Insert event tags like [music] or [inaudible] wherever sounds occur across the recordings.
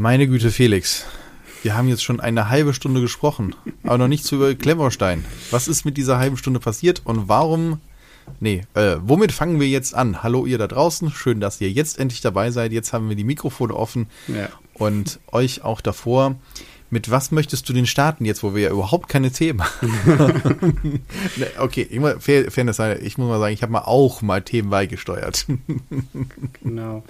Meine Güte, Felix. Wir haben jetzt schon eine halbe Stunde gesprochen, aber noch nichts über Klemmerstein. Was ist mit dieser halben Stunde passiert und warum Nee, äh, womit fangen wir jetzt an? Hallo ihr da draußen, schön, dass ihr jetzt endlich dabei seid. Jetzt haben wir die Mikrofone offen ja. und euch auch davor. Mit was möchtest du den starten jetzt, wo wir ja überhaupt keine Themen [laughs] haben? okay, immer Fairness, ich muss mal sagen, ich habe mal auch mal Themen beigesteuert. [laughs] genau.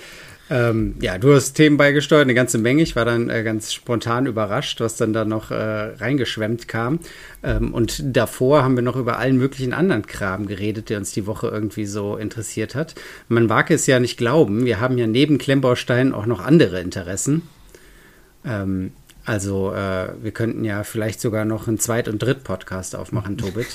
Ähm, ja, du hast Themen beigesteuert, eine ganze Menge. Ich war dann äh, ganz spontan überrascht, was dann da noch äh, reingeschwemmt kam. Ähm, und davor haben wir noch über allen möglichen anderen Kram geredet, der uns die Woche irgendwie so interessiert hat. Man wage es ja nicht glauben, wir haben ja neben Klemmbaustein auch noch andere Interessen. Ähm, also äh, wir könnten ja vielleicht sogar noch einen Zweit- und Dritt-Podcast aufmachen, [laughs] Tobit.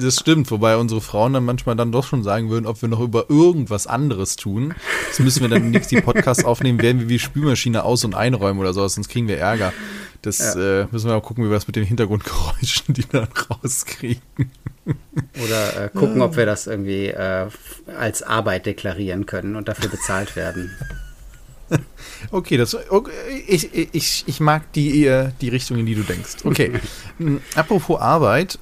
Das stimmt, wobei unsere Frauen dann manchmal dann doch schon sagen würden, ob wir noch über irgendwas anderes tun. Das müssen wir dann [laughs] nichts die Podcasts aufnehmen, werden wir wie Spülmaschine aus- und einräumen oder so, sonst kriegen wir Ärger. Das ja. äh, müssen wir auch gucken, wie wir das mit den Hintergrundgeräuschen, die dann rauskriegen. Oder äh, gucken, ob wir das irgendwie äh, als Arbeit deklarieren können und dafür bezahlt werden. [laughs] [laughs] Okay, das, okay, ich, ich, ich mag die, die Richtung, in die du denkst. Okay. [laughs] Apropos Arbeit,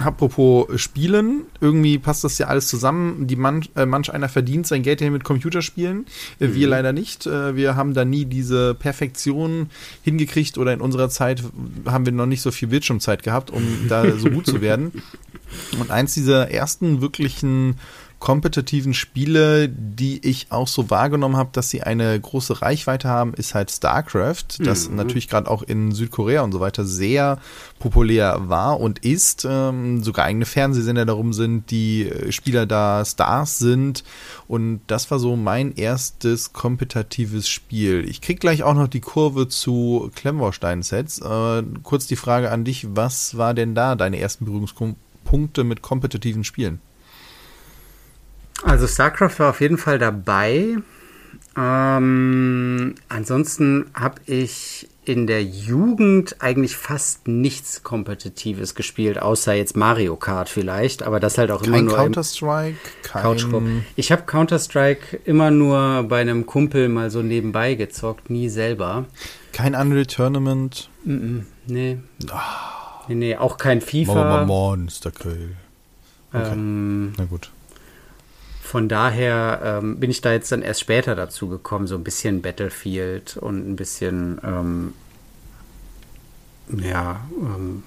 Apropos Spielen, irgendwie passt das ja alles zusammen. Die man, äh, manch einer verdient sein Geld hier mit Computerspielen, äh, wir mhm. leider nicht. Äh, wir haben da nie diese Perfektion hingekriegt oder in unserer Zeit haben wir noch nicht so viel Bildschirmzeit gehabt, um da so gut zu werden. [laughs] Und eins dieser ersten wirklichen kompetitiven Spiele, die ich auch so wahrgenommen habe, dass sie eine große Reichweite haben, ist halt StarCraft, das mhm. natürlich gerade auch in Südkorea und so weiter sehr populär war und ist. Ähm, sogar eigene Fernsehsender darum sind, die äh, Spieler da Stars sind. Und das war so mein erstes kompetitives Spiel. Ich krieg gleich auch noch die Kurve zu Klemmbaustein-Sets. Äh, kurz die Frage an dich, was war denn da deine ersten Berührungspunkte mit kompetitiven Spielen? Also StarCraft war auf jeden Fall dabei. Ähm, ansonsten habe ich in der Jugend eigentlich fast nichts Kompetitives gespielt, außer jetzt Mario Kart vielleicht, aber das halt auch kein immer nur Counter-Strike, kein Ich habe Counter-Strike immer nur bei einem Kumpel mal so nebenbei gezockt, nie selber. Kein Unreal Tournament? Mm -mm, nee. Oh. nee. Nee, auch kein FIFA. Monster Kill. Okay. Ähm, Na gut. Von daher ähm, bin ich da jetzt dann erst später dazu gekommen, so ein bisschen Battlefield und ein bisschen, ähm, ja, ähm,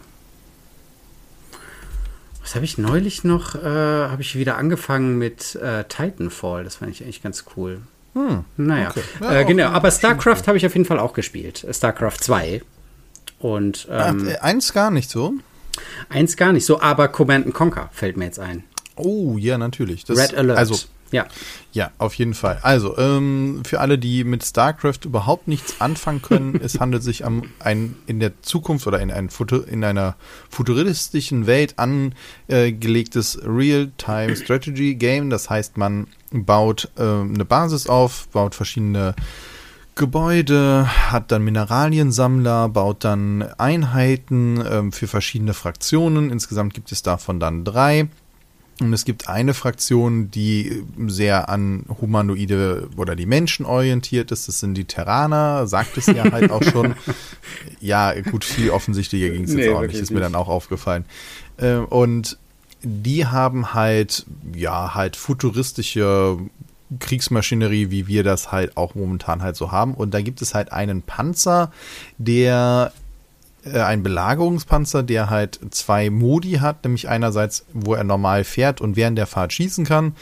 was habe ich neulich noch? Äh, habe ich wieder angefangen mit äh, Titanfall. Das fand ich eigentlich ganz cool. Hm, naja, okay. ja, äh, genau. Aber StarCraft habe ich auf jeden Fall auch gespielt. StarCraft 2. Und ähm, Ach, eins gar nicht so. Eins gar nicht so, aber Command Conquer fällt mir jetzt ein. Oh, ja, natürlich. Das, Red Alert. Also, ja. Ja, auf jeden Fall. Also, ähm, für alle, die mit StarCraft überhaupt nichts anfangen können, [laughs] es handelt sich um ein in der Zukunft oder in, ein in einer futuristischen Welt angelegtes Real-Time Strategy Game. Das heißt, man baut äh, eine Basis auf, baut verschiedene Gebäude, hat dann Mineraliensammler, baut dann Einheiten ähm, für verschiedene Fraktionen. Insgesamt gibt es davon dann drei. Und es gibt eine Fraktion, die sehr an Humanoide oder die Menschen orientiert ist. Das sind die Terraner, sagt es ja halt auch schon. [laughs] ja, gut, viel offensichtlicher ging es jetzt nee, auch nicht, ist mir dann auch aufgefallen. Äh, und die haben halt, ja, halt futuristische Kriegsmaschinerie, wie wir das halt auch momentan halt so haben. Und da gibt es halt einen Panzer, der ein Belagerungspanzer, der halt zwei Modi hat, nämlich einerseits, wo er normal fährt und während der Fahrt schießen kann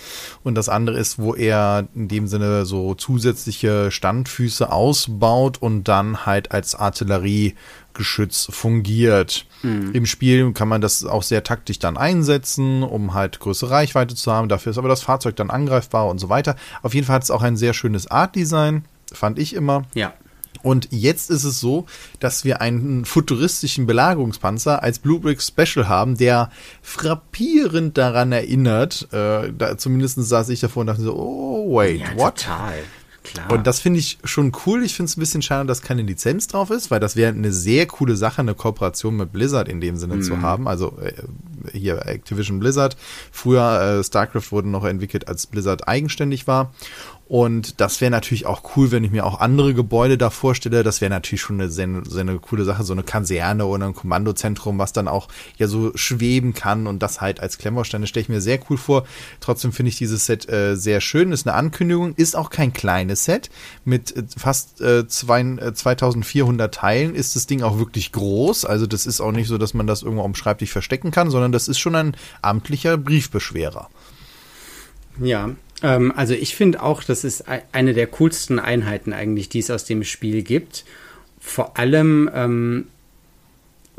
und das andere ist, wo er in dem Sinne so zusätzliche Standfüße ausbaut und dann halt als Artilleriegeschütz fungiert. Mhm. Im Spiel kann man das auch sehr taktisch dann einsetzen, um halt größere Reichweite zu haben. Dafür ist aber das Fahrzeug dann angreifbar und so weiter. Auf jeden Fall hat es auch ein sehr schönes Art-Design, fand ich immer. Ja. Und jetzt ist es so, dass wir einen futuristischen Belagerungspanzer als Blue Brick Special haben, der frappierend daran erinnert. Äh, da, zumindest saß ich davor und dachte so, oh, wait, ja, what? Total. Klar. Und das finde ich schon cool. Ich finde es ein bisschen schade, dass keine Lizenz drauf ist, weil das wäre eine sehr coole Sache, eine Kooperation mit Blizzard in dem Sinne mm. zu mhm. haben. Also äh, hier Activision Blizzard. Früher äh, StarCraft wurde noch entwickelt, als Blizzard eigenständig war. Und das wäre natürlich auch cool, wenn ich mir auch andere Gebäude da vorstelle. Das wäre natürlich schon eine sehr, sehr eine coole Sache, so eine Kaserne oder ein Kommandozentrum, was dann auch ja so schweben kann und das halt als Klemmbausteine stelle ich mir sehr cool vor. Trotzdem finde ich dieses Set äh, sehr schön. Ist eine Ankündigung, ist auch kein kleines Set. Mit äh, fast äh, zwei, äh, 2400 Teilen ist das Ding auch wirklich groß. Also das ist auch nicht so, dass man das irgendwo am Schreibtisch verstecken kann, sondern das ist schon ein amtlicher Briefbeschwerer. Ja, ähm, also ich finde auch, das ist eine der coolsten Einheiten eigentlich, die es aus dem Spiel gibt. Vor allem ähm,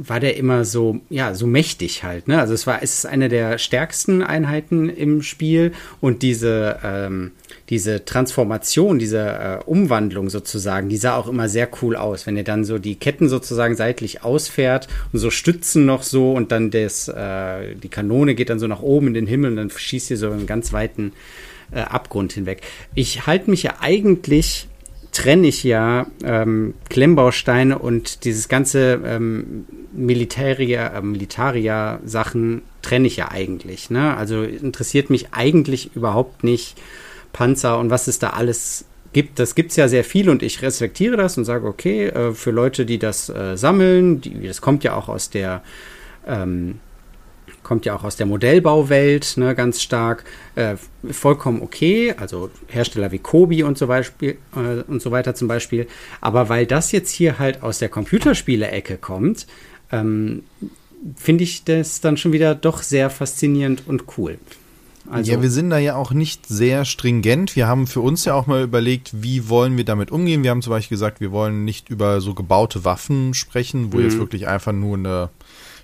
war der immer so, ja, so mächtig halt. Ne? Also es war, es ist eine der stärksten Einheiten im Spiel und diese, ähm, diese Transformation, diese äh, Umwandlung sozusagen, die sah auch immer sehr cool aus, wenn ihr dann so die Ketten sozusagen seitlich ausfährt und so Stützen noch so und dann das, äh, die Kanone geht dann so nach oben in den Himmel und dann schießt ihr so einen ganz weiten äh, Abgrund hinweg. Ich halte mich ja eigentlich trenne ich ja ähm, Klemmbausteine und dieses ganze ähm, Militäria, äh, Militaria-Sachen trenne ich ja eigentlich. Ne? Also interessiert mich eigentlich überhaupt nicht Panzer und was es da alles gibt. Das gibt es ja sehr viel und ich respektiere das und sage, okay, äh, für Leute, die das äh, sammeln, die, das kommt ja auch aus der ähm, kommt ja auch aus der Modellbauwelt, ne, ganz stark, äh, vollkommen okay, also Hersteller wie Kobi und so, Beispiel, äh, und so weiter zum Beispiel. Aber weil das jetzt hier halt aus der Computerspiele-Ecke kommt, ähm, finde ich das dann schon wieder doch sehr faszinierend und cool. Also, ja, wir sind da ja auch nicht sehr stringent. Wir haben für uns ja auch mal überlegt, wie wollen wir damit umgehen. Wir haben zum Beispiel gesagt, wir wollen nicht über so gebaute Waffen sprechen, wo mhm. jetzt wirklich einfach nur eine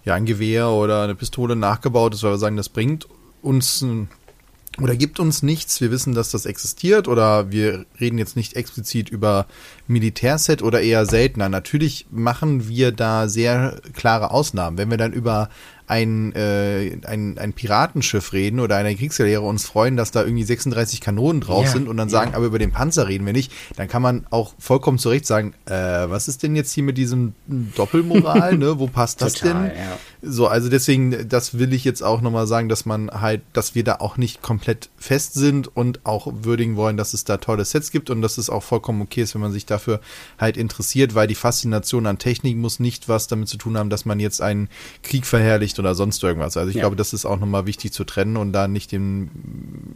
ja, ein Gewehr oder eine Pistole nachgebaut ist, weil wir sagen, das bringt uns oder gibt uns nichts. Wir wissen, dass das existiert oder wir reden jetzt nicht explizit über Militärset oder eher seltener. Natürlich machen wir da sehr klare Ausnahmen. Wenn wir dann über ein, äh, ein, ein Piratenschiff reden oder eine Kriegsgaleere uns freuen, dass da irgendwie 36 Kanonen drauf ja, sind und dann sagen, aber über den Panzer reden wir nicht, dann kann man auch vollkommen zu Recht sagen, äh, was ist denn jetzt hier mit diesem Doppelmoral, [laughs] ne? Wo passt das Total, denn? Ja. So, also deswegen, das will ich jetzt auch nochmal sagen, dass man halt, dass wir da auch nicht komplett fest sind und auch würdigen wollen, dass es da tolle Sets gibt und dass es auch vollkommen okay ist, wenn man sich dafür halt interessiert, weil die Faszination an Technik muss nicht was damit zu tun haben, dass man jetzt einen Krieg verherrlicht oder sonst irgendwas. Also ich ja. glaube, das ist auch nochmal wichtig zu trennen und da nicht den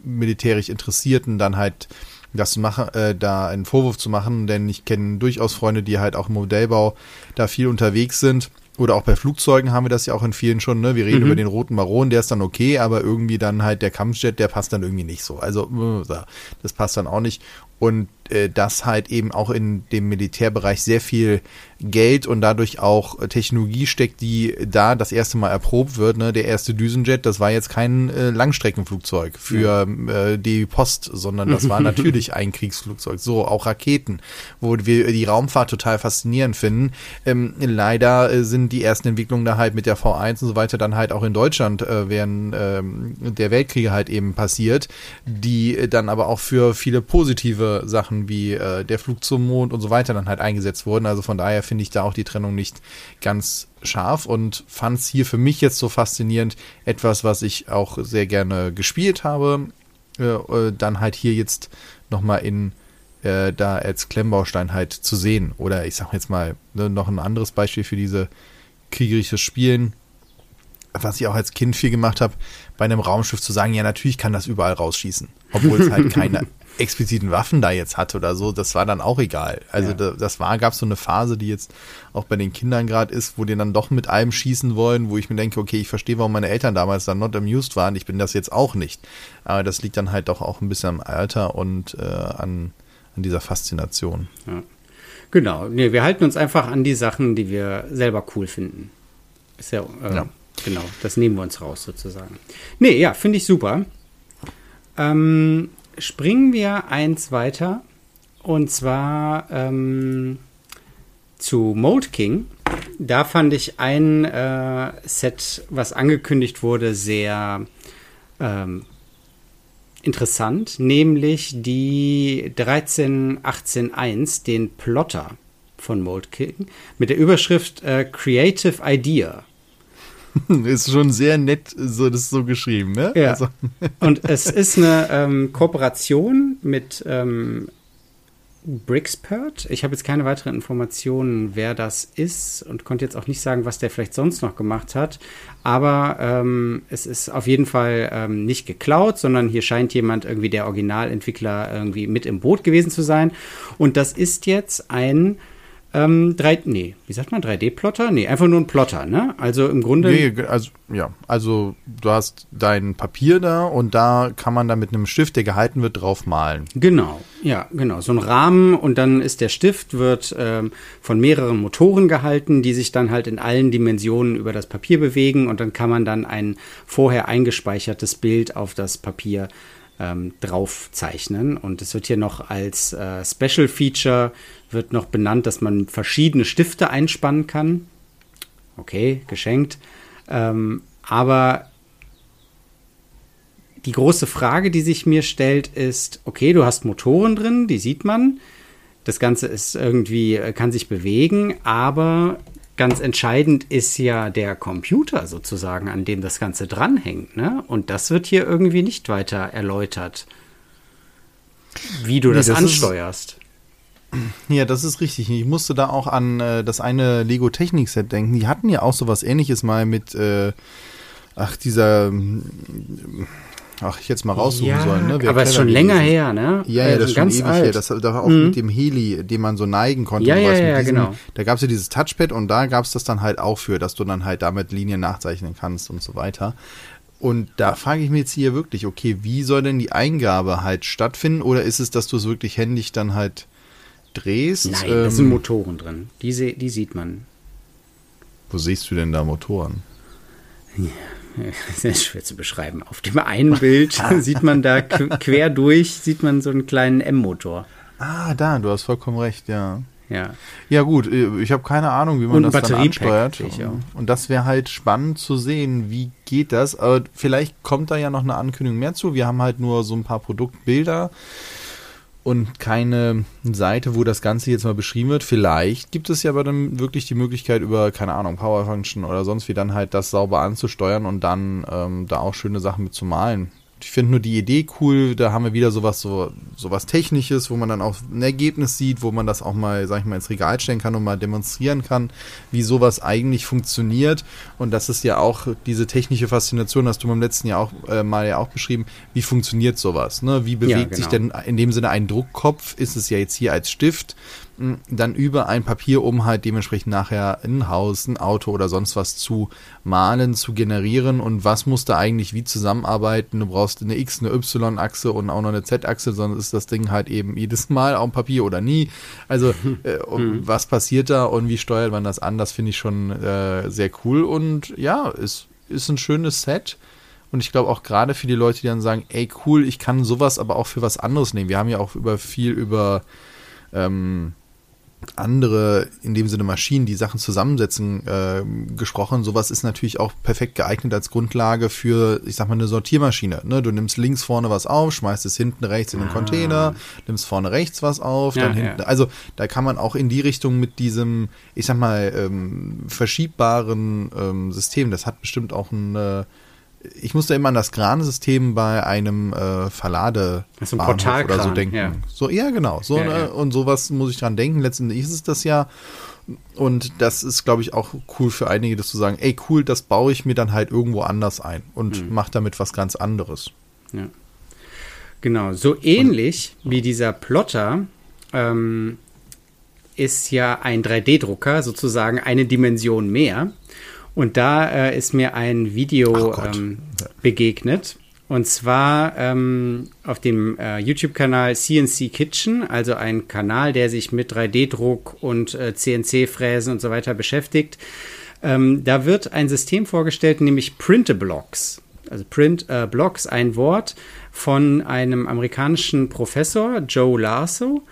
militärisch Interessierten dann halt das zu machen, äh, da einen Vorwurf zu machen, denn ich kenne durchaus Freunde, die halt auch im Modellbau da viel unterwegs sind oder auch bei Flugzeugen haben wir das ja auch in vielen schon, ne? Wir reden mhm. über den roten Baron, der ist dann okay, aber irgendwie dann halt der Kampfjet, der passt dann irgendwie nicht so. Also, äh, das passt dann auch nicht. Und äh, dass halt eben auch in dem Militärbereich sehr viel Geld und dadurch auch Technologie steckt, die da das erste Mal erprobt wird. Ne? Der erste Düsenjet, das war jetzt kein äh, Langstreckenflugzeug für äh, die Post, sondern das war [laughs] natürlich ein Kriegsflugzeug. So, auch Raketen, wo wir die Raumfahrt total faszinierend finden. Ähm, leider äh, sind die ersten Entwicklungen da halt mit der V1 und so weiter dann halt auch in Deutschland äh, während ähm, der Weltkriege halt eben passiert, die dann aber auch für viele positive Sachen wie äh, der Flug zum Mond und so weiter dann halt eingesetzt wurden. Also von daher finde ich da auch die Trennung nicht ganz scharf und fand es hier für mich jetzt so faszinierend, etwas, was ich auch sehr gerne gespielt habe, äh, äh, dann halt hier jetzt nochmal in äh, da als Klemmbaustein halt zu sehen. Oder ich sag jetzt mal ne, noch ein anderes Beispiel für diese kriegerische Spielen, was ich auch als Kind viel gemacht habe, bei einem Raumschiff zu sagen, ja, natürlich kann das überall rausschießen. Obwohl es halt [laughs] keine expliziten Waffen da jetzt hatte oder so, das war dann auch egal. Also ja. da, das war, gab so eine Phase, die jetzt auch bei den Kindern gerade ist, wo die dann doch mit allem schießen wollen, wo ich mir denke, okay, ich verstehe, warum meine Eltern damals dann not amused waren. Ich bin das jetzt auch nicht. Aber das liegt dann halt doch auch ein bisschen am Alter und äh, an, an dieser Faszination. Ja. Genau, nee, wir halten uns einfach an die Sachen, die wir selber cool finden. Ist ja, äh, ja. genau, das nehmen wir uns raus sozusagen. Nee, ja, finde ich super. Ähm, springen wir eins weiter und zwar ähm, zu Mold King. Da fand ich ein äh, Set, was angekündigt wurde, sehr ähm, interessant, nämlich die 13.18.1, den Plotter von Mold King, mit der Überschrift äh, Creative Idea. [laughs] ist schon sehr nett, so das so geschrieben, ne? Ja. Also. [laughs] Und es ist eine ähm, Kooperation mit ähm, Brixpert. Ich habe jetzt keine weiteren Informationen, wer das ist und konnte jetzt auch nicht sagen, was der vielleicht sonst noch gemacht hat. Aber ähm, es ist auf jeden Fall ähm, nicht geklaut, sondern hier scheint jemand irgendwie der Originalentwickler irgendwie mit im Boot gewesen zu sein. Und das ist jetzt ein ähm, 3, nee, wie sagt man, 3D-Plotter? Nee, einfach nur ein Plotter, ne? Also im Grunde. Nee, also, ja, also du hast dein Papier da und da kann man dann mit einem Stift, der gehalten wird, drauf malen. Genau, ja, genau. So ein Rahmen und dann ist der Stift, wird ähm, von mehreren Motoren gehalten, die sich dann halt in allen Dimensionen über das Papier bewegen und dann kann man dann ein vorher eingespeichertes Bild auf das Papier ähm, draufzeichnen. Und es wird hier noch als äh, Special Feature wird noch benannt, dass man verschiedene Stifte einspannen kann. Okay, geschenkt. Ähm, aber die große Frage, die sich mir stellt, ist, okay, du hast Motoren drin, die sieht man. Das Ganze ist irgendwie, kann sich bewegen, aber ganz entscheidend ist ja der Computer sozusagen, an dem das Ganze dranhängt. Ne? Und das wird hier irgendwie nicht weiter erläutert, wie du nee, das, das, ansteuerst. Ja, das ist richtig. Ich musste da auch an äh, das eine Lego Technik Set denken. Die hatten ja auch so was ähnliches mal mit, äh, ach, dieser, ach, ich jetzt mal raussuchen ja, sollen. Ne? aber es ist schon länger her, ne? Ja, ja, das ist schon ewig alt. her. Das, das war auch mhm. mit dem Heli, den man so neigen konnte. Ja, ja, ja, diesem, genau. Da gab es ja dieses Touchpad und da gab es das dann halt auch für, dass du dann halt damit Linien nachzeichnen kannst und so weiter. Und da frage ich mich jetzt hier wirklich, okay, wie soll denn die Eingabe halt stattfinden? Oder ist es, dass du es wirklich händig dann halt drehst. Nein, ähm, da sind Motoren drin. Die, die sieht man. Wo siehst du denn da Motoren? Ja, [laughs] das ist schwer zu beschreiben. Auf dem einen Bild [laughs] sieht man da quer durch, sieht man so einen kleinen M-Motor. Ah, da, du hast vollkommen recht, ja. Ja. Ja, gut, ich habe keine Ahnung, wie man Und das dann ansteuert. Und das wäre halt spannend zu sehen, wie geht das. Aber vielleicht kommt da ja noch eine Ankündigung mehr zu. Wir haben halt nur so ein paar Produktbilder und keine Seite, wo das Ganze jetzt mal beschrieben wird. Vielleicht gibt es ja aber dann wirklich die Möglichkeit über, keine Ahnung, Power Function oder sonst wie dann halt das sauber anzusteuern und dann ähm, da auch schöne Sachen mit zu malen ich finde nur die Idee cool, da haben wir wieder sowas, so, sowas Technisches, wo man dann auch ein Ergebnis sieht, wo man das auch mal, sag ich mal, ins Regal stellen kann und mal demonstrieren kann, wie sowas eigentlich funktioniert. Und das ist ja auch diese technische Faszination, hast du beim letzten Jahr auch äh, mal ja auch beschrieben, wie funktioniert sowas, ne? Wie bewegt ja, genau. sich denn in dem Sinne ein Druckkopf? Ist es ja jetzt hier als Stift? Dann über ein Papier, um halt dementsprechend nachher ein Haus, ein Auto oder sonst was zu malen, zu generieren und was muss da eigentlich wie zusammenarbeiten. Du brauchst eine X, eine Y-Achse und auch noch eine Z-Achse, sondern ist das Ding halt eben jedes Mal auf dem Papier oder nie. Also [laughs] äh, mhm. was passiert da und wie steuert man das an, das finde ich schon äh, sehr cool und ja, ist, ist ein schönes Set. Und ich glaube auch gerade für die Leute, die dann sagen, ey cool, ich kann sowas aber auch für was anderes nehmen. Wir haben ja auch über viel über ähm, andere, in dem Sinne Maschinen, die Sachen zusammensetzen, äh, gesprochen. Sowas ist natürlich auch perfekt geeignet als Grundlage für, ich sag mal, eine Sortiermaschine. Ne? Du nimmst links vorne was auf, schmeißt es hinten rechts in den ah. Container, nimmst vorne rechts was auf, ja, dann hinten. Ja. Also da kann man auch in die Richtung mit diesem, ich sag mal, ähm, verschiebbaren ähm, System, das hat bestimmt auch ein äh, ich musste immer an das Kransystem bei einem äh, Verlade so ein oder so denken. Ja. So, ja, genau. So, ja, ne, ja. Und sowas muss ich dran denken. Letztendlich ist es das ja. Und das ist, glaube ich, auch cool für einige, das zu sagen, ey, cool, das baue ich mir dann halt irgendwo anders ein und mhm. mache damit was ganz anderes. Ja. Genau, so ähnlich und, wie dieser Plotter ähm, ist ja ein 3D-Drucker sozusagen eine Dimension mehr. Und da äh, ist mir ein Video ähm, begegnet. Und zwar ähm, auf dem äh, YouTube-Kanal CNC Kitchen, also ein Kanal, der sich mit 3D-Druck und äh, CNC-Fräsen und so weiter beschäftigt. Ähm, da wird ein System vorgestellt, nämlich Print-a-Blocks. Also Print-a-Blocks, ein Wort von einem amerikanischen Professor, Joe Lasso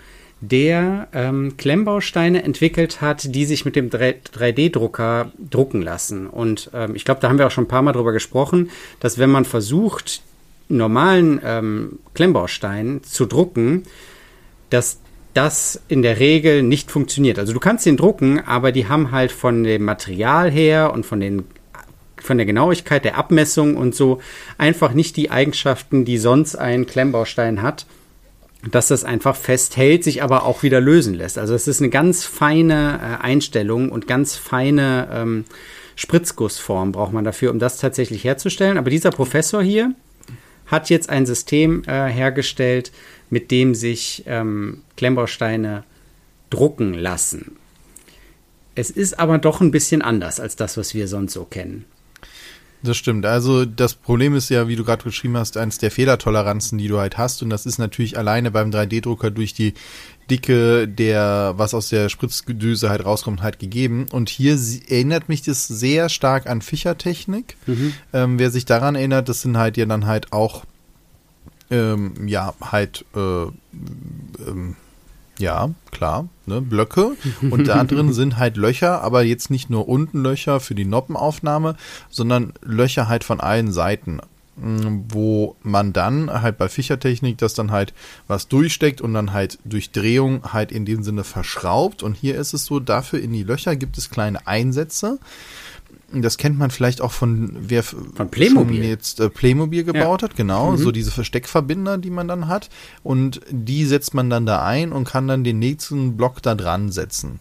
der ähm, Klemmbausteine entwickelt hat, die sich mit dem 3D-Drucker drucken lassen. Und ähm, ich glaube, da haben wir auch schon ein paar Mal drüber gesprochen, dass wenn man versucht, normalen ähm, Klemmbaustein zu drucken, dass das in der Regel nicht funktioniert. Also du kannst den drucken, aber die haben halt von dem Material her und von den von der Genauigkeit der Abmessung und so einfach nicht die Eigenschaften, die sonst ein Klemmbaustein hat dass das einfach festhält, sich aber auch wieder lösen lässt. Also es ist eine ganz feine äh, Einstellung und ganz feine ähm, Spritzgussform braucht man dafür, um das tatsächlich herzustellen. Aber dieser Professor hier hat jetzt ein System äh, hergestellt, mit dem sich ähm, Klemmbausteine drucken lassen. Es ist aber doch ein bisschen anders als das, was wir sonst so kennen. Das stimmt. Also das Problem ist ja, wie du gerade geschrieben hast, eines der Fehlertoleranzen, die du halt hast. Und das ist natürlich alleine beim 3D-Drucker durch die Dicke der, was aus der Spritzdüse halt rauskommt, halt gegeben. Und hier erinnert mich das sehr stark an Fischertechnik. Mhm. Ähm, wer sich daran erinnert, das sind halt ja dann halt auch, ähm, ja, halt, äh, ähm, ja, klar, ne, Blöcke. Und da drin [laughs] sind halt Löcher, aber jetzt nicht nur unten Löcher für die Noppenaufnahme, sondern Löcher halt von allen Seiten mm, wo man dann halt bei Fischertechnik das dann halt was durchsteckt und dann halt durch Drehung halt in dem Sinne verschraubt. Und hier ist es so, dafür in die Löcher gibt es kleine Einsätze das kennt man vielleicht auch von wer von Playmobil jetzt äh, Playmobil gebaut ja. hat, genau, mhm. so diese Versteckverbinder, die man dann hat und die setzt man dann da ein und kann dann den nächsten Block da dran setzen.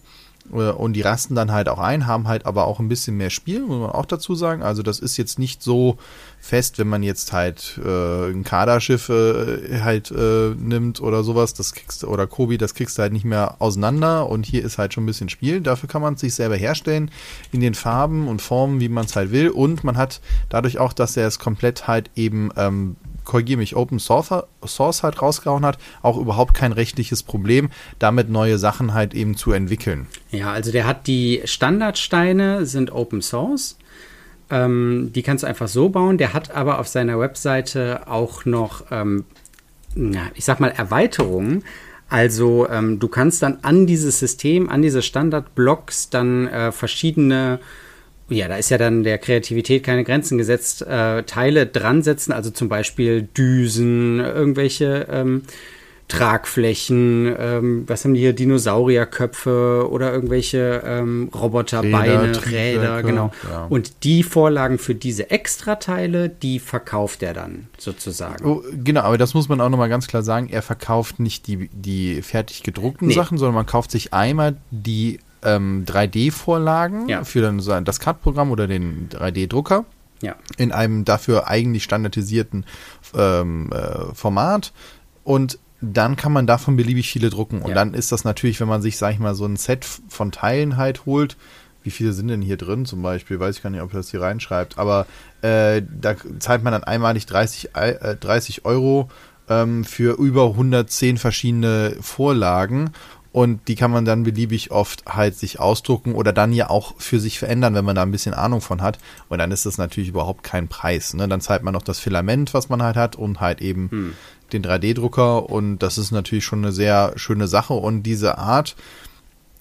Äh, und die rasten dann halt auch ein, haben halt aber auch ein bisschen mehr Spiel, muss man auch dazu sagen. Also das ist jetzt nicht so fest, wenn man jetzt halt äh, ein Kaderschiff äh, halt äh, nimmt oder sowas, das kriegst oder Kobi, das kriegst du halt nicht mehr auseinander und hier ist halt schon ein bisschen Spiel. Dafür kann man es sich selber herstellen in den Farben und Formen, wie man es halt will und man hat dadurch auch, dass er es komplett halt eben ähm, korrigiere mich, Open Source, Source halt rausgehauen hat, auch überhaupt kein rechtliches Problem, damit neue Sachen halt eben zu entwickeln. Ja, also der hat die Standardsteine sind Open Source. Ähm, die kannst du einfach so bauen. Der hat aber auf seiner Webseite auch noch, ähm, na, ich sag mal, Erweiterungen. Also ähm, du kannst dann an dieses System, an diese Standardblocks dann äh, verschiedene ja, da ist ja dann der Kreativität keine Grenzen gesetzt, äh, Teile dran setzen, also zum Beispiel Düsen, irgendwelche ähm, Tragflächen, ähm, was haben die hier, Dinosaurierköpfe oder irgendwelche ähm, Roboterbeine, Räder, Räder genau. Ja. Und die Vorlagen für diese Extrateile, die verkauft er dann sozusagen. Oh, genau, aber das muss man auch nochmal ganz klar sagen, er verkauft nicht die, die fertig gedruckten nee. Sachen, sondern man kauft sich einmal die ähm, 3D-Vorlagen ja. für dann so das CAD-Programm oder den 3D-Drucker. Ja. In einem dafür eigentlich standardisierten ähm, äh, Format. Und dann kann man davon beliebig viele drucken. Und ja. dann ist das natürlich, wenn man sich, sag ich mal, so ein Set von Teilen halt holt, wie viele sind denn hier drin zum Beispiel? Weiß ich gar nicht, ob er das hier reinschreibt. Aber äh, da zahlt man dann einmalig 30, äh, 30 Euro ähm, für über 110 verschiedene Vorlagen und die kann man dann beliebig oft halt sich ausdrucken oder dann ja auch für sich verändern, wenn man da ein bisschen Ahnung von hat. Und dann ist das natürlich überhaupt kein Preis. Ne? Dann zahlt man noch das Filament, was man halt hat und halt eben hm. den 3D-Drucker und das ist natürlich schon eine sehr schöne Sache. Und diese Art,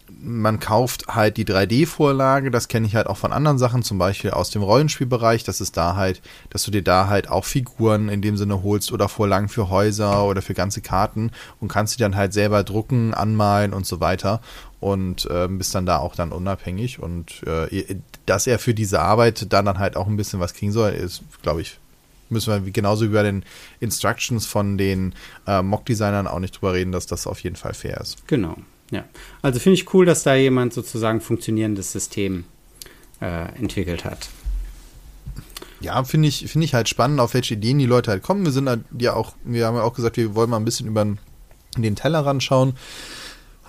man kauft halt die 3D-Vorlage, das kenne ich halt auch von anderen Sachen, zum Beispiel aus dem Rollenspielbereich, dass es da halt, dass du dir da halt auch Figuren in dem Sinne holst oder Vorlagen für Häuser oder für ganze Karten und kannst die dann halt selber drucken, anmalen und so weiter und äh, bist dann da auch dann unabhängig und äh, dass er für diese Arbeit dann dann halt auch ein bisschen was kriegen soll, ist, glaube ich, müssen wir genauso wie bei den Instructions von den äh, Mock-Designern auch nicht drüber reden, dass das auf jeden Fall fair ist. Genau. Ja, also finde ich cool, dass da jemand sozusagen funktionierendes System äh, entwickelt hat. Ja, finde ich, finde ich halt spannend, auf welche Ideen die Leute halt kommen. Wir sind halt ja auch, wir haben ja auch gesagt, wir wollen mal ein bisschen über den Tellerrand schauen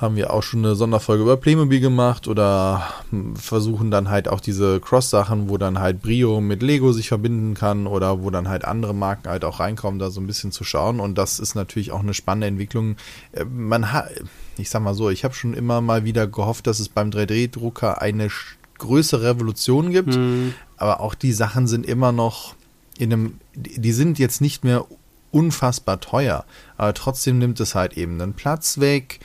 haben wir auch schon eine Sonderfolge über Playmobil gemacht oder versuchen dann halt auch diese Cross-Sachen, wo dann halt Brio mit Lego sich verbinden kann oder wo dann halt andere Marken halt auch reinkommen, da so ein bisschen zu schauen. Und das ist natürlich auch eine spannende Entwicklung. Äh, man hat, ich sag mal so, ich habe schon immer mal wieder gehofft, dass es beim 3D-Drucker eine größere Revolution gibt. Mhm. Aber auch die Sachen sind immer noch in einem, die sind jetzt nicht mehr unfassbar teuer. Aber trotzdem nimmt es halt eben einen Platz weg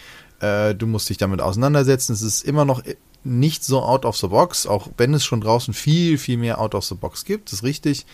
äh, du musst dich damit auseinandersetzen. Es ist immer noch nicht so out of the box, auch wenn es schon draußen viel, viel mehr out of the box gibt, ist richtig.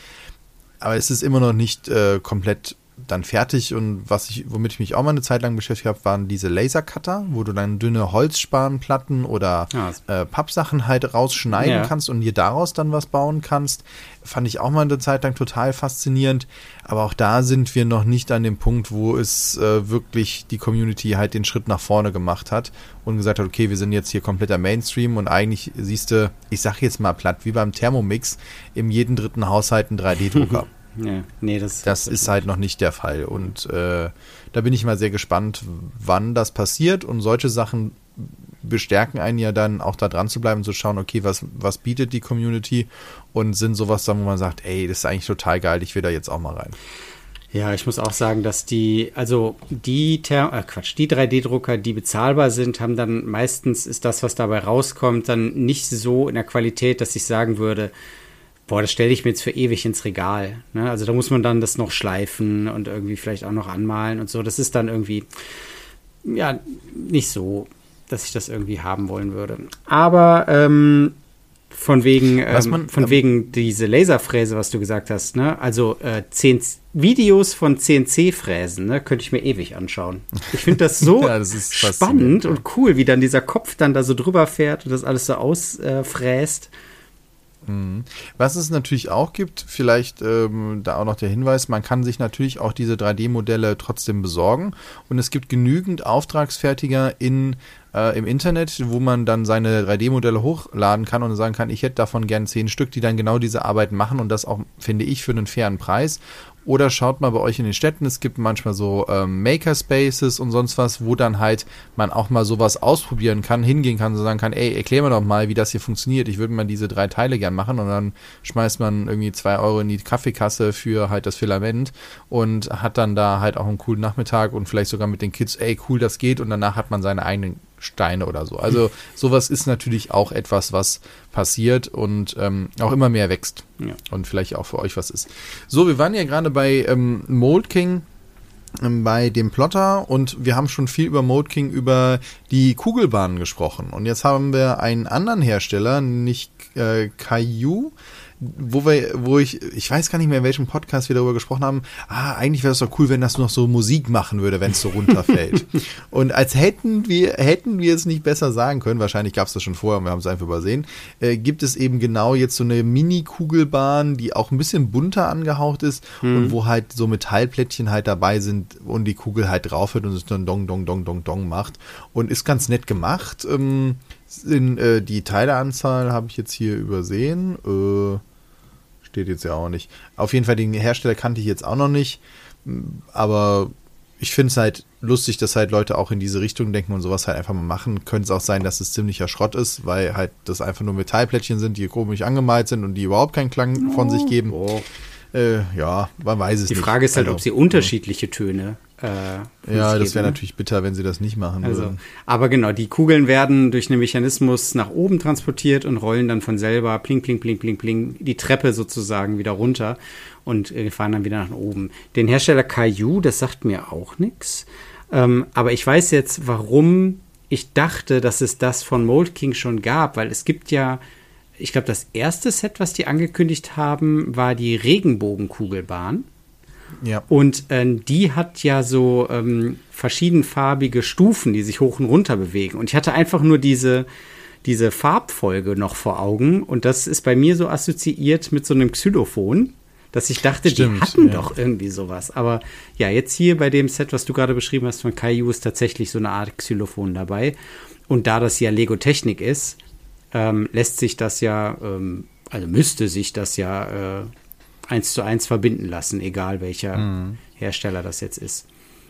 Aber es ist immer noch nicht äh, komplett dann fertig und was ich, womit ich mich auch mal eine Zeit lang beschäftigt habe, waren diese Lasercutter, wo du dann dünne Holzspanplatten oder ja. äh, Pappsachen halt rausschneiden ja. kannst und dir daraus dann was bauen kannst. Fand ich auch mal eine Zeit lang total faszinierend. Aber auch da sind wir noch nicht an dem Punkt, wo es äh, wirklich die Community halt den Schritt nach vorne gemacht hat und gesagt hat, okay, wir sind jetzt hier kompletter Mainstream und eigentlich siehst du, ich sag jetzt mal platt, wie beim Thermomix, im jeden dritten Haushalt ein 3D-Drucker. [laughs] Ja, nee, das, das ist halt noch nicht der Fall. Und äh, da bin ich mal sehr gespannt, wann das passiert. Und solche Sachen bestärken einen ja dann auch da dran zu bleiben, zu schauen, okay, was, was bietet die Community und sind sowas dann, wo man sagt, ey, das ist eigentlich total geil, ich will da jetzt auch mal rein. Ja, ich muss auch sagen, dass die, also die, Ther äh Quatsch, die 3D-Drucker, die bezahlbar sind, haben dann meistens ist das, was dabei rauskommt, dann nicht so in der Qualität, dass ich sagen würde, boah, das stelle ich mir jetzt für ewig ins Regal. Ne? Also da muss man dann das noch schleifen und irgendwie vielleicht auch noch anmalen und so. Das ist dann irgendwie, ja, nicht so, dass ich das irgendwie haben wollen würde. Aber ähm, von wegen, ähm, man, von ähm, wegen diese Laserfräse, was du gesagt hast, ne? Also äh, Videos von CNC-Fräsen, ne, könnte ich mir ewig anschauen. Ich finde das so [laughs] ja, das spannend und cool, wie dann dieser Kopf dann da so drüber fährt und das alles so ausfräst. Äh. Was es natürlich auch gibt, vielleicht ähm, da auch noch der Hinweis, man kann sich natürlich auch diese 3D-Modelle trotzdem besorgen und es gibt genügend Auftragsfertiger in, äh, im Internet, wo man dann seine 3D-Modelle hochladen kann und sagen kann, ich hätte davon gern zehn Stück, die dann genau diese Arbeit machen und das auch, finde ich, für einen fairen Preis. Oder schaut mal bei euch in den Städten, es gibt manchmal so ähm, Makerspaces und sonst was, wo dann halt man auch mal sowas ausprobieren kann, hingehen kann, so sagen kann, ey, erklär mir doch mal, wie das hier funktioniert. Ich würde mal diese drei Teile gern machen und dann schmeißt man irgendwie zwei Euro in die Kaffeekasse für halt das Filament und hat dann da halt auch einen coolen Nachmittag und vielleicht sogar mit den Kids, ey, cool, das geht und danach hat man seine eigenen Steine oder so. Also sowas ist natürlich auch etwas, was passiert und ähm, auch immer mehr wächst. Ja. Und vielleicht auch für euch was ist. So, wir waren ja gerade bei ähm, Mold King ähm, bei dem Plotter und wir haben schon viel über Mold King über die Kugelbahnen gesprochen. Und jetzt haben wir einen anderen Hersteller, nicht äh, Caillou, wo wir, wo ich, ich weiß gar nicht mehr, in welchem Podcast wir darüber gesprochen haben, ah, eigentlich wäre es doch cool, wenn das noch so Musik machen würde, wenn es so runterfällt. [laughs] und als hätten wir, hätten wir es nicht besser sagen können, wahrscheinlich gab es das schon vorher und wir haben es einfach übersehen, äh, gibt es eben genau jetzt so eine Mini-Kugelbahn, die auch ein bisschen bunter angehaucht ist hm. und wo halt so Metallplättchen halt dabei sind und die Kugel halt drauf wird und es dann Dong, Dong, Dong, Dong, Dong macht. Und ist ganz nett gemacht. Ähm, in, äh, die Teileanzahl habe ich jetzt hier übersehen. Äh, Steht jetzt ja auch nicht. Auf jeden Fall, den Hersteller kannte ich jetzt auch noch nicht. Aber ich finde es halt lustig, dass halt Leute auch in diese Richtung denken und sowas halt einfach mal machen. Könnte es auch sein, dass es ziemlicher Schrott ist, weil halt das einfach nur Metallplättchen sind, die komisch angemalt sind und die überhaupt keinen Klang von sich geben. Oh. Äh, ja, man weiß es die nicht. Die Frage ist halt, also, ob sie unterschiedliche Töne äh, ja, das wäre natürlich bitter, wenn sie das nicht machen also, würden. Aber genau, die Kugeln werden durch einen Mechanismus nach oben transportiert und rollen dann von selber pling, pling, pling, pling, pling die Treppe sozusagen wieder runter und äh, fahren dann wieder nach oben. Den Hersteller Caillou, das sagt mir auch nichts. Ähm, aber ich weiß jetzt, warum ich dachte, dass es das von Mold King schon gab, weil es gibt ja, ich glaube, das erste Set, was die angekündigt haben, war die Regenbogenkugelbahn. Ja. Und äh, die hat ja so ähm, verschiedenfarbige Stufen, die sich hoch und runter bewegen. Und ich hatte einfach nur diese, diese Farbfolge noch vor Augen. Und das ist bei mir so assoziiert mit so einem Xylophon, dass ich dachte, Stimmt, die hatten ja. doch irgendwie sowas. Aber ja, jetzt hier bei dem Set, was du gerade beschrieben hast von Caillou, ist tatsächlich so eine Art Xylophon dabei. Und da das ja Lego-Technik ist, ähm, lässt sich das ja, ähm, also müsste sich das ja äh, eins zu eins verbinden lassen, egal welcher mhm. Hersteller das jetzt ist.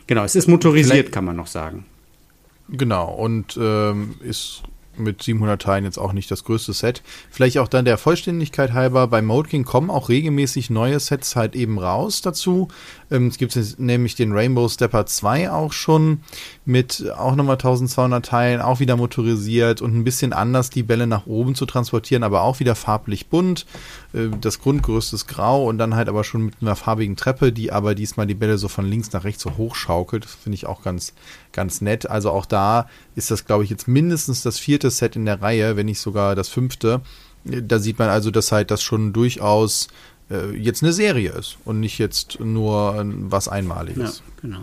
Genau, es ist motorisiert, Vielleicht, kann man noch sagen. Genau, und ähm, ist mit 700 Teilen jetzt auch nicht das größte Set. Vielleicht auch dann der Vollständigkeit halber, bei Mode King kommen auch regelmäßig neue Sets halt eben raus dazu. Ähm, es gibt nämlich den Rainbow Stepper 2 auch schon mit auch nochmal 1200 Teilen, auch wieder motorisiert und ein bisschen anders die Bälle nach oben zu transportieren, aber auch wieder farblich bunt. Äh, das Grundgerüst ist grau und dann halt aber schon mit einer farbigen Treppe, die aber diesmal die Bälle so von links nach rechts so hochschaukelt. Das finde ich auch ganz, ganz nett. Also auch da ist das, glaube ich, jetzt mindestens das vierte Set in der Reihe, wenn nicht sogar das fünfte. Da sieht man also, dass halt das schon durchaus äh, jetzt eine Serie ist und nicht jetzt nur was Einmaliges. Ja, genau.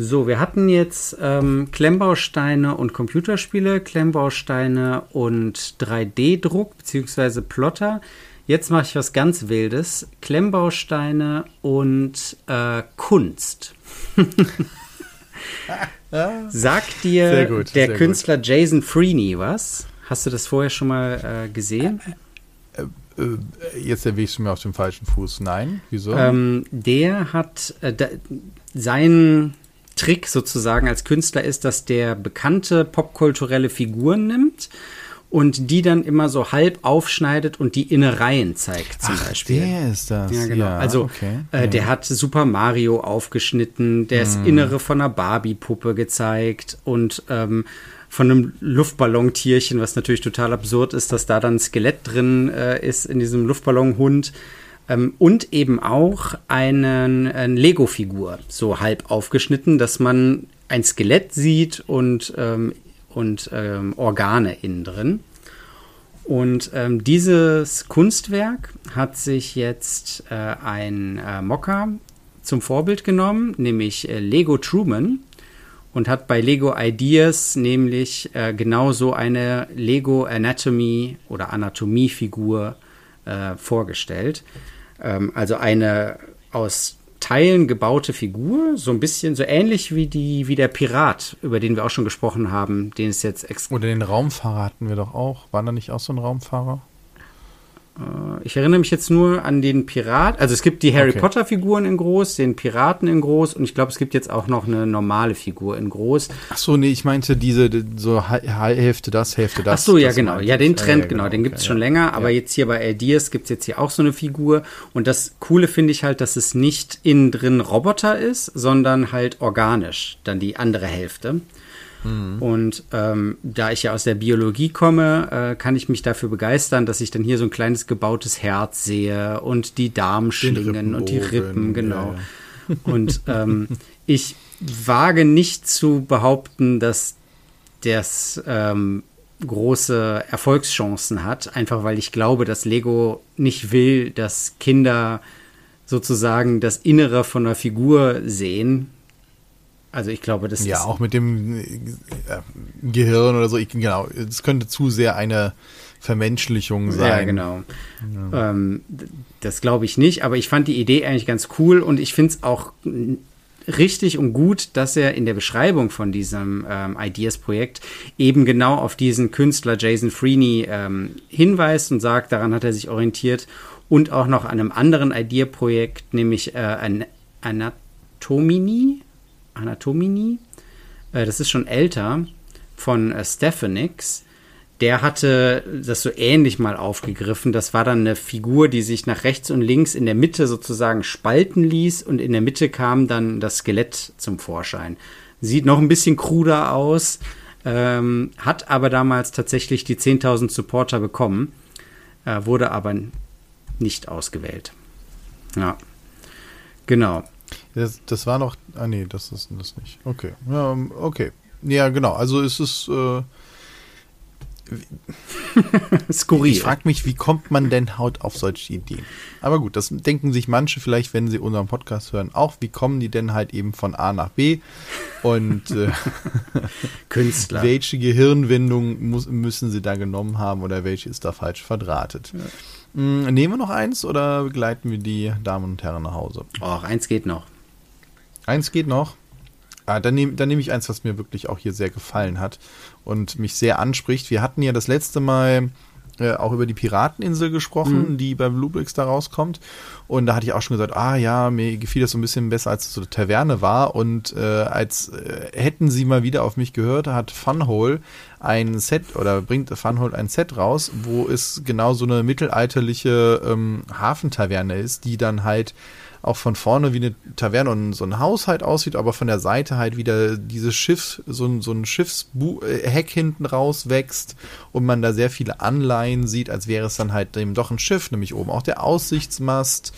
So, wir hatten jetzt ähm, Klemmbausteine und Computerspiele, Klemmbausteine und 3D-Druck bzw. Plotter. Jetzt mache ich was ganz Wildes. Klemmbausteine und äh, Kunst. [laughs] Sagt dir gut, der Künstler gut. Jason Freeney was? Hast du das vorher schon mal äh, gesehen? Äh, äh, jetzt erwischst du mir auf dem falschen Fuß. Nein, wieso? Ähm, der hat äh, da, sein Trick sozusagen als Künstler ist, dass der bekannte popkulturelle Figuren nimmt und die dann immer so halb aufschneidet und die Innereien zeigt zum Ach, Beispiel. Der ist das. Ja, genau. Ja, also okay. äh, der hat Super Mario aufgeschnitten, der hm. das Innere von einer Barbie-Puppe gezeigt und ähm, von einem Luftballontierchen, was natürlich total absurd ist, dass da dann ein Skelett drin äh, ist in diesem Luftballonhund. Ähm, und eben auch einen, eine Lego-Figur, so halb aufgeschnitten, dass man ein Skelett sieht und, ähm, und ähm, Organe innen drin. Und ähm, dieses Kunstwerk hat sich jetzt äh, ein äh, Mocker zum Vorbild genommen, nämlich äh, Lego Truman und hat bei Lego Ideas nämlich äh, genauso eine Lego Anatomy oder Anatomiefigur äh, vorgestellt. Ähm, also eine aus Teilen gebaute Figur, so ein bisschen so ähnlich wie die wie der Pirat, über den wir auch schon gesprochen haben, den es jetzt extra. Oder den Raumfahrer hatten wir doch auch. War da nicht auch so ein Raumfahrer? Äh, ich erinnere mich jetzt nur an den Pirat. Also es gibt die Harry okay. Potter Figuren in groß, den Piraten in groß und ich glaube, es gibt jetzt auch noch eine normale Figur in groß. Ach so, nee, ich meinte diese so Hälfte das, Hälfte das. Ach so, ja genau. Ja, den Trend, ja, genau. genau. Den gibt es okay, schon ja. länger, aber ja. jetzt hier bei Ideas gibt es jetzt hier auch so eine Figur und das Coole finde ich halt, dass es nicht innen drin Roboter ist, sondern halt organisch, dann die andere Hälfte. Mhm. Und ähm, da ich ja aus der Biologie komme, äh, kann ich mich dafür begeistern, dass ich dann hier so ein kleines gebautes Herz sehe und die Darmschlingen und die Rippen, genau. Ja, ja. Und [laughs] ähm, ich wage nicht zu behaupten, dass das ähm, große Erfolgschancen hat, einfach weil ich glaube, dass Lego nicht will, dass Kinder sozusagen das Innere von einer Figur sehen, also ich glaube, das ja, ist. Ja, auch mit dem äh, Gehirn oder so. Ich, genau, es könnte zu sehr eine Vermenschlichung sein. Ja, genau. Ja. Ähm, das glaube ich nicht, aber ich fand die Idee eigentlich ganz cool und ich finde es auch richtig und gut, dass er in der Beschreibung von diesem ähm, Ideas-Projekt eben genau auf diesen Künstler Jason Freeney ähm, hinweist und sagt, daran hat er sich orientiert und auch noch an einem anderen Idea-Projekt, nämlich äh, an Anatomini, Anatomini. Äh, das ist schon älter von äh, Stephanix. Der hatte das so ähnlich mal aufgegriffen. Das war dann eine Figur, die sich nach rechts und links in der Mitte sozusagen spalten ließ und in der Mitte kam dann das Skelett zum Vorschein. Sieht noch ein bisschen kruder aus, ähm, hat aber damals tatsächlich die 10.000 Supporter bekommen, äh, wurde aber nicht ausgewählt. Ja, genau. Das, das war noch. Ah, nee, das ist das nicht. Okay. Ja, okay. Ja, genau. Also es ist. Äh, [laughs] Skurril. Ich frage mich, wie kommt man denn haut auf solche Ideen? Aber gut, das denken sich manche vielleicht, wenn sie unseren Podcast hören, auch. Wie kommen die denn halt eben von A nach B? Und äh, [laughs] Künstler. welche Gehirnwindung muss, müssen sie da genommen haben oder welche ist da falsch verdrahtet? Ja. Hm, nehmen wir noch eins oder begleiten wir die Damen und Herren nach Hause? Och, eins geht noch. Eins geht noch. Ah, dann nehme dann nehm ich eins, was mir wirklich auch hier sehr gefallen hat und mich sehr anspricht. Wir hatten ja das letzte Mal äh, auch über die Pirateninsel gesprochen, mhm. die bei Bluebricks da rauskommt. Und da hatte ich auch schon gesagt, ah ja, mir gefiel das so ein bisschen besser, als es so eine Taverne war. Und äh, als äh, hätten sie mal wieder auf mich gehört, hat Funhole ein Set oder bringt Funhole ein Set raus, wo es genau so eine mittelalterliche ähm, Hafentaverne ist, die dann halt auch von vorne wie eine Taverne und so ein Haus halt aussieht, aber von der Seite halt wieder dieses Schiff, so ein, so ein Schiffsheck hinten raus wächst und man da sehr viele Anleihen sieht, als wäre es dann halt eben doch ein Schiff, nämlich oben auch der Aussichtsmast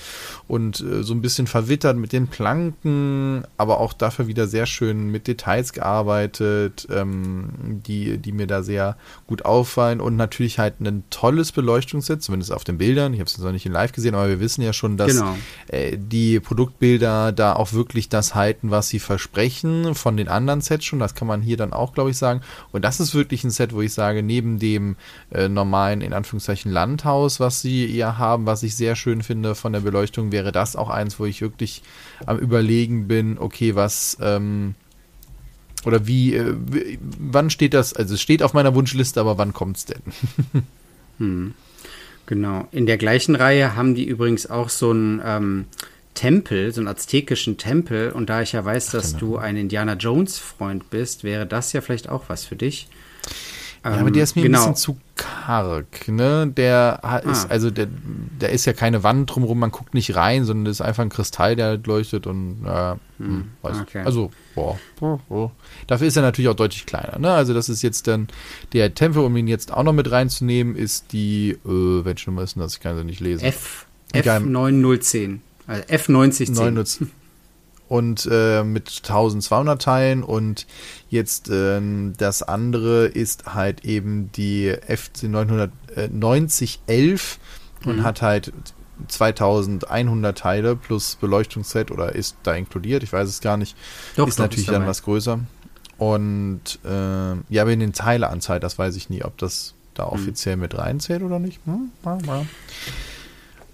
und äh, so ein bisschen verwittert mit den Planken, aber auch dafür wieder sehr schön mit Details gearbeitet, ähm, die, die mir da sehr gut auffallen und natürlich halt ein tolles Beleuchtungsset, zumindest auf den Bildern. Ich habe es jetzt noch nicht in live gesehen, aber wir wissen ja schon, dass genau. äh, die Produktbilder da auch wirklich das halten, was sie versprechen von den anderen Sets schon. Das kann man hier dann auch, glaube ich, sagen. Und das ist wirklich ein Set, wo ich sage, neben dem äh, normalen, in Anführungszeichen, Landhaus, was sie ja haben, was ich sehr schön finde von der Beleuchtung, wäre das auch eins, wo ich wirklich am Überlegen bin, okay, was. Ähm, oder wie, äh, wann steht das? Also es steht auf meiner Wunschliste, aber wann kommt es denn? [laughs] hm. Genau. In der gleichen Reihe haben die übrigens auch so einen ähm, Tempel, so einen aztekischen Tempel. Und da ich ja weiß, dass genau. du ein Indiana Jones-Freund bist, wäre das ja vielleicht auch was für dich. Ja, aber der ist mir genau. ein bisschen zu karg, ne? Der ist, ah. also der, der ist ja keine Wand drumherum, man guckt nicht rein, sondern das ist einfach ein Kristall, der halt leuchtet und äh, hm. weiß okay. Also, boah, boah, boah. Dafür ist er natürlich auch deutlich kleiner, ne? Also das ist jetzt dann der Tempel, um ihn jetzt auch noch mit reinzunehmen, ist die, äh, welche Nummer ist denn das? Ich kann sie nicht lesen. F, F9010. Also F9010. 90, und äh, mit 1200 Teilen und jetzt äh, das andere ist halt eben die FC 99011 und mhm. hat halt 2100 Teile plus Beleuchtungsset oder ist da inkludiert, ich weiß es gar nicht. Doch, ist doch, natürlich ist dann was größer. Und äh, ja, aber in den Teileanzahl, das weiß ich nie, ob das da mhm. offiziell mhm. mit reinzählt oder nicht. Hm, ja, ja.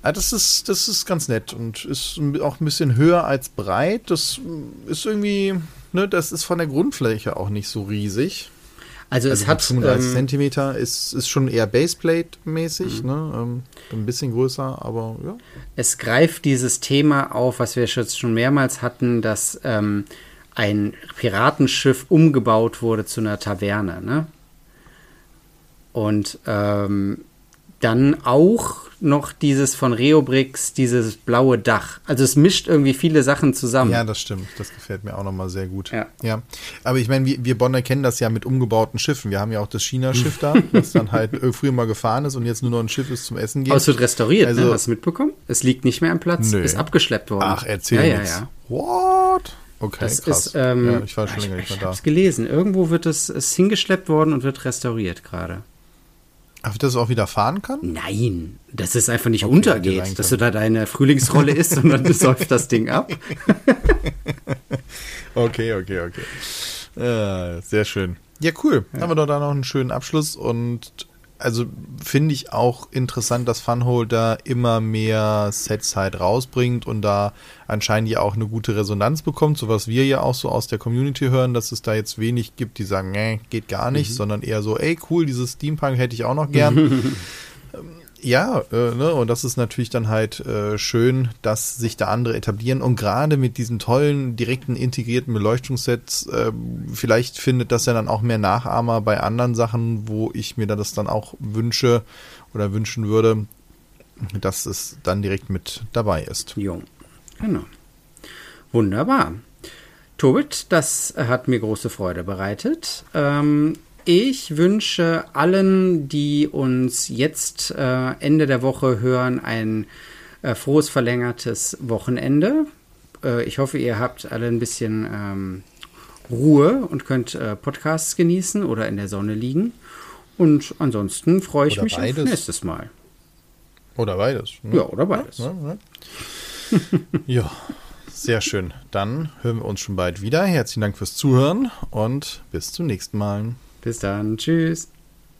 Ja, das ist, das ist ganz nett und ist auch ein bisschen höher als breit. Das ist irgendwie, ne, das ist von der Grundfläche auch nicht so riesig. Also, also es hat 35 ähm, Zentimeter, ist, ist schon eher Baseplate-mäßig, mhm. ne? Ähm, ein bisschen größer, aber ja. Es greift dieses Thema auf, was wir jetzt schon mehrmals hatten, dass ähm, ein Piratenschiff umgebaut wurde zu einer Taverne, ne? Und ähm, dann auch noch dieses von Reobrix, dieses blaue Dach. Also es mischt irgendwie viele Sachen zusammen. Ja, das stimmt. Das gefällt mir auch nochmal sehr gut. Ja. ja. Aber ich meine, wir, wir Bonner kennen das ja mit umgebauten Schiffen. Wir haben ja auch das China-Schiff da, das dann halt früher mal gefahren ist und jetzt nur noch ein Schiff ist zum Essen geht. Aber es wird restauriert, ne? also, ne? Hast du mitbekommen? Es liegt nicht mehr am Platz, nö. ist abgeschleppt worden. Ach, erzähl ja, nichts. Ja, ja. What? Okay, das krass. Ist, ähm, ja, ich war schon länger nicht mehr da. Ich hab's gelesen. Irgendwo wird es, es hingeschleppt worden und wird restauriert gerade. Dass es auch wieder fahren kann? Nein, dass es einfach nicht okay, untergeht, dass du da deine Frühlingsrolle ist, sondern du [laughs] säuft das Ding ab. [laughs] okay, okay, okay. Ja, sehr schön. Ja, cool. Ja. Haben wir doch da noch einen schönen Abschluss und also finde ich auch interessant, dass Funholder immer mehr Sets halt rausbringt und da anscheinend ja auch eine gute Resonanz bekommt, so was wir ja auch so aus der Community hören, dass es da jetzt wenig gibt, die sagen, nee, geht gar nicht, mhm. sondern eher so, ey, cool, dieses Steampunk hätte ich auch noch gern. [laughs] Ja, äh, ne, und das ist natürlich dann halt äh, schön, dass sich da andere etablieren und gerade mit diesen tollen, direkten, integrierten Beleuchtungssets, äh, vielleicht findet das ja dann auch mehr Nachahmer bei anderen Sachen, wo ich mir das dann auch wünsche oder wünschen würde, dass es dann direkt mit dabei ist. Jo, genau. Wunderbar. Tobit, das hat mir große Freude bereitet. Ähm, ich wünsche allen, die uns jetzt äh, Ende der Woche hören, ein äh, frohes verlängertes Wochenende. Äh, ich hoffe, ihr habt alle ein bisschen ähm, Ruhe und könnt äh, Podcasts genießen oder in der Sonne liegen. Und ansonsten freue ich oder mich beides. auf nächstes Mal. Oder beides. Ne? Ja, oder beides. Ja, ja, [laughs] ja. sehr schön. Dann hören wir uns schon bald wieder. Herzlichen Dank fürs Zuhören und bis zum nächsten Mal. Bis dann. Tschüss.